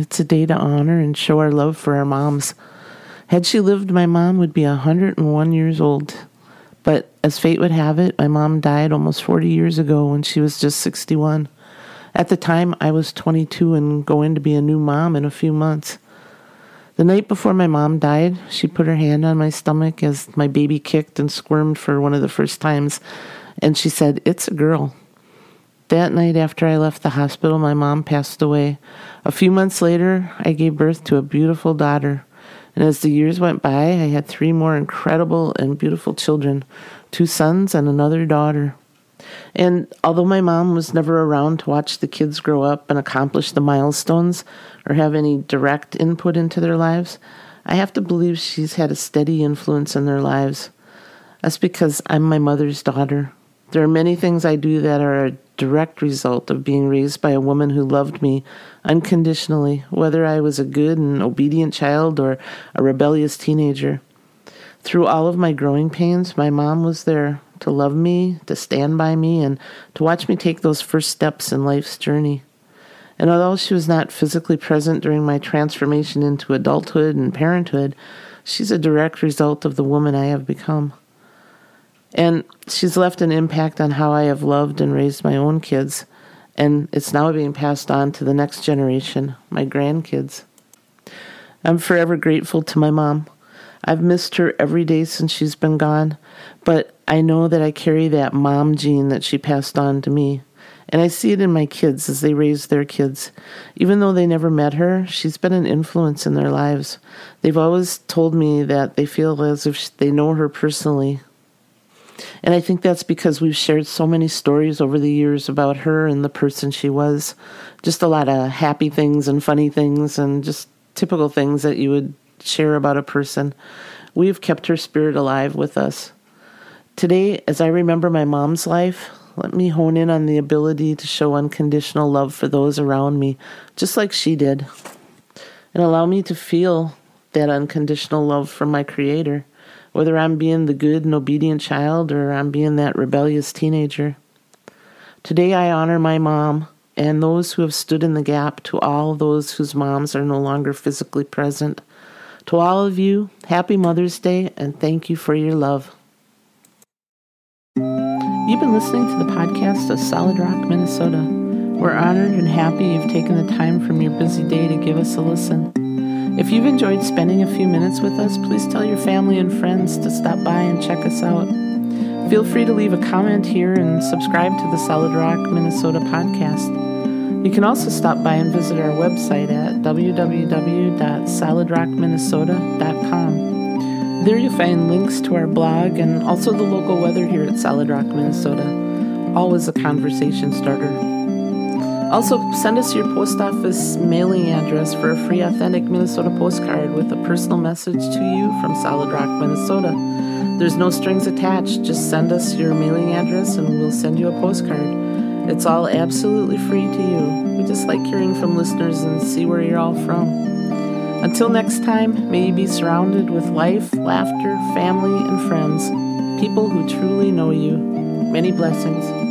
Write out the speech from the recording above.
It's a day to honor and show our love for our moms. Had she lived, my mom would be 101 years old. But as fate would have it, my mom died almost 40 years ago when she was just 61. At the time, I was 22 and going to be a new mom in a few months. The night before my mom died, she put her hand on my stomach as my baby kicked and squirmed for one of the first times, and she said, It's a girl. That night after I left the hospital, my mom passed away. A few months later, I gave birth to a beautiful daughter. And as the years went by, I had three more incredible and beautiful children two sons and another daughter. And although my mom was never around to watch the kids grow up and accomplish the milestones or have any direct input into their lives, I have to believe she's had a steady influence in their lives. That's because I'm my mother's daughter. There are many things I do that are a direct result of being raised by a woman who loved me unconditionally, whether I was a good and obedient child or a rebellious teenager. Through all of my growing pains, my mom was there to love me, to stand by me, and to watch me take those first steps in life's journey. And although she was not physically present during my transformation into adulthood and parenthood, she's a direct result of the woman I have become. And she's left an impact on how I have loved and raised my own kids, and it's now being passed on to the next generation, my grandkids. I'm forever grateful to my mom. I've missed her every day since she's been gone, but I know that I carry that mom gene that she passed on to me. And I see it in my kids as they raise their kids. Even though they never met her, she's been an influence in their lives. They've always told me that they feel as if they know her personally, and I think that's because we've shared so many stories over the years about her and the person she was. Just a lot of happy things and funny things and just typical things that you would share about a person. We've kept her spirit alive with us. Today, as I remember my mom's life, let me hone in on the ability to show unconditional love for those around me, just like she did. And allow me to feel that unconditional love from my Creator whether I'm being the good and obedient child or I'm being that rebellious teenager. Today I honor my mom and those who have stood in the gap to all those whose moms are no longer physically present. To all of you, happy Mother's Day and thank you for your love. You've been listening to the podcast of Solid Rock, Minnesota. We're honored and happy you've taken the time from your busy day to give us a listen. If you've enjoyed spending a few minutes with us, please tell your family and friends to stop by and check us out. Feel free to leave a comment here and subscribe to the Solid Rock Minnesota podcast. You can also stop by and visit our website at www.solidrockminnesota.com. There you'll find links to our blog and also the local weather here at Solid Rock, Minnesota. Always a conversation starter. Also, send us your post office mailing address for a free authentic Minnesota postcard with a personal message to you from Solid Rock, Minnesota. There's no strings attached, just send us your mailing address and we'll send you a postcard. It's all absolutely free to you. We just like hearing from listeners and see where you're all from. Until next time, may you be surrounded with life, laughter, family, and friends, people who truly know you. Many blessings.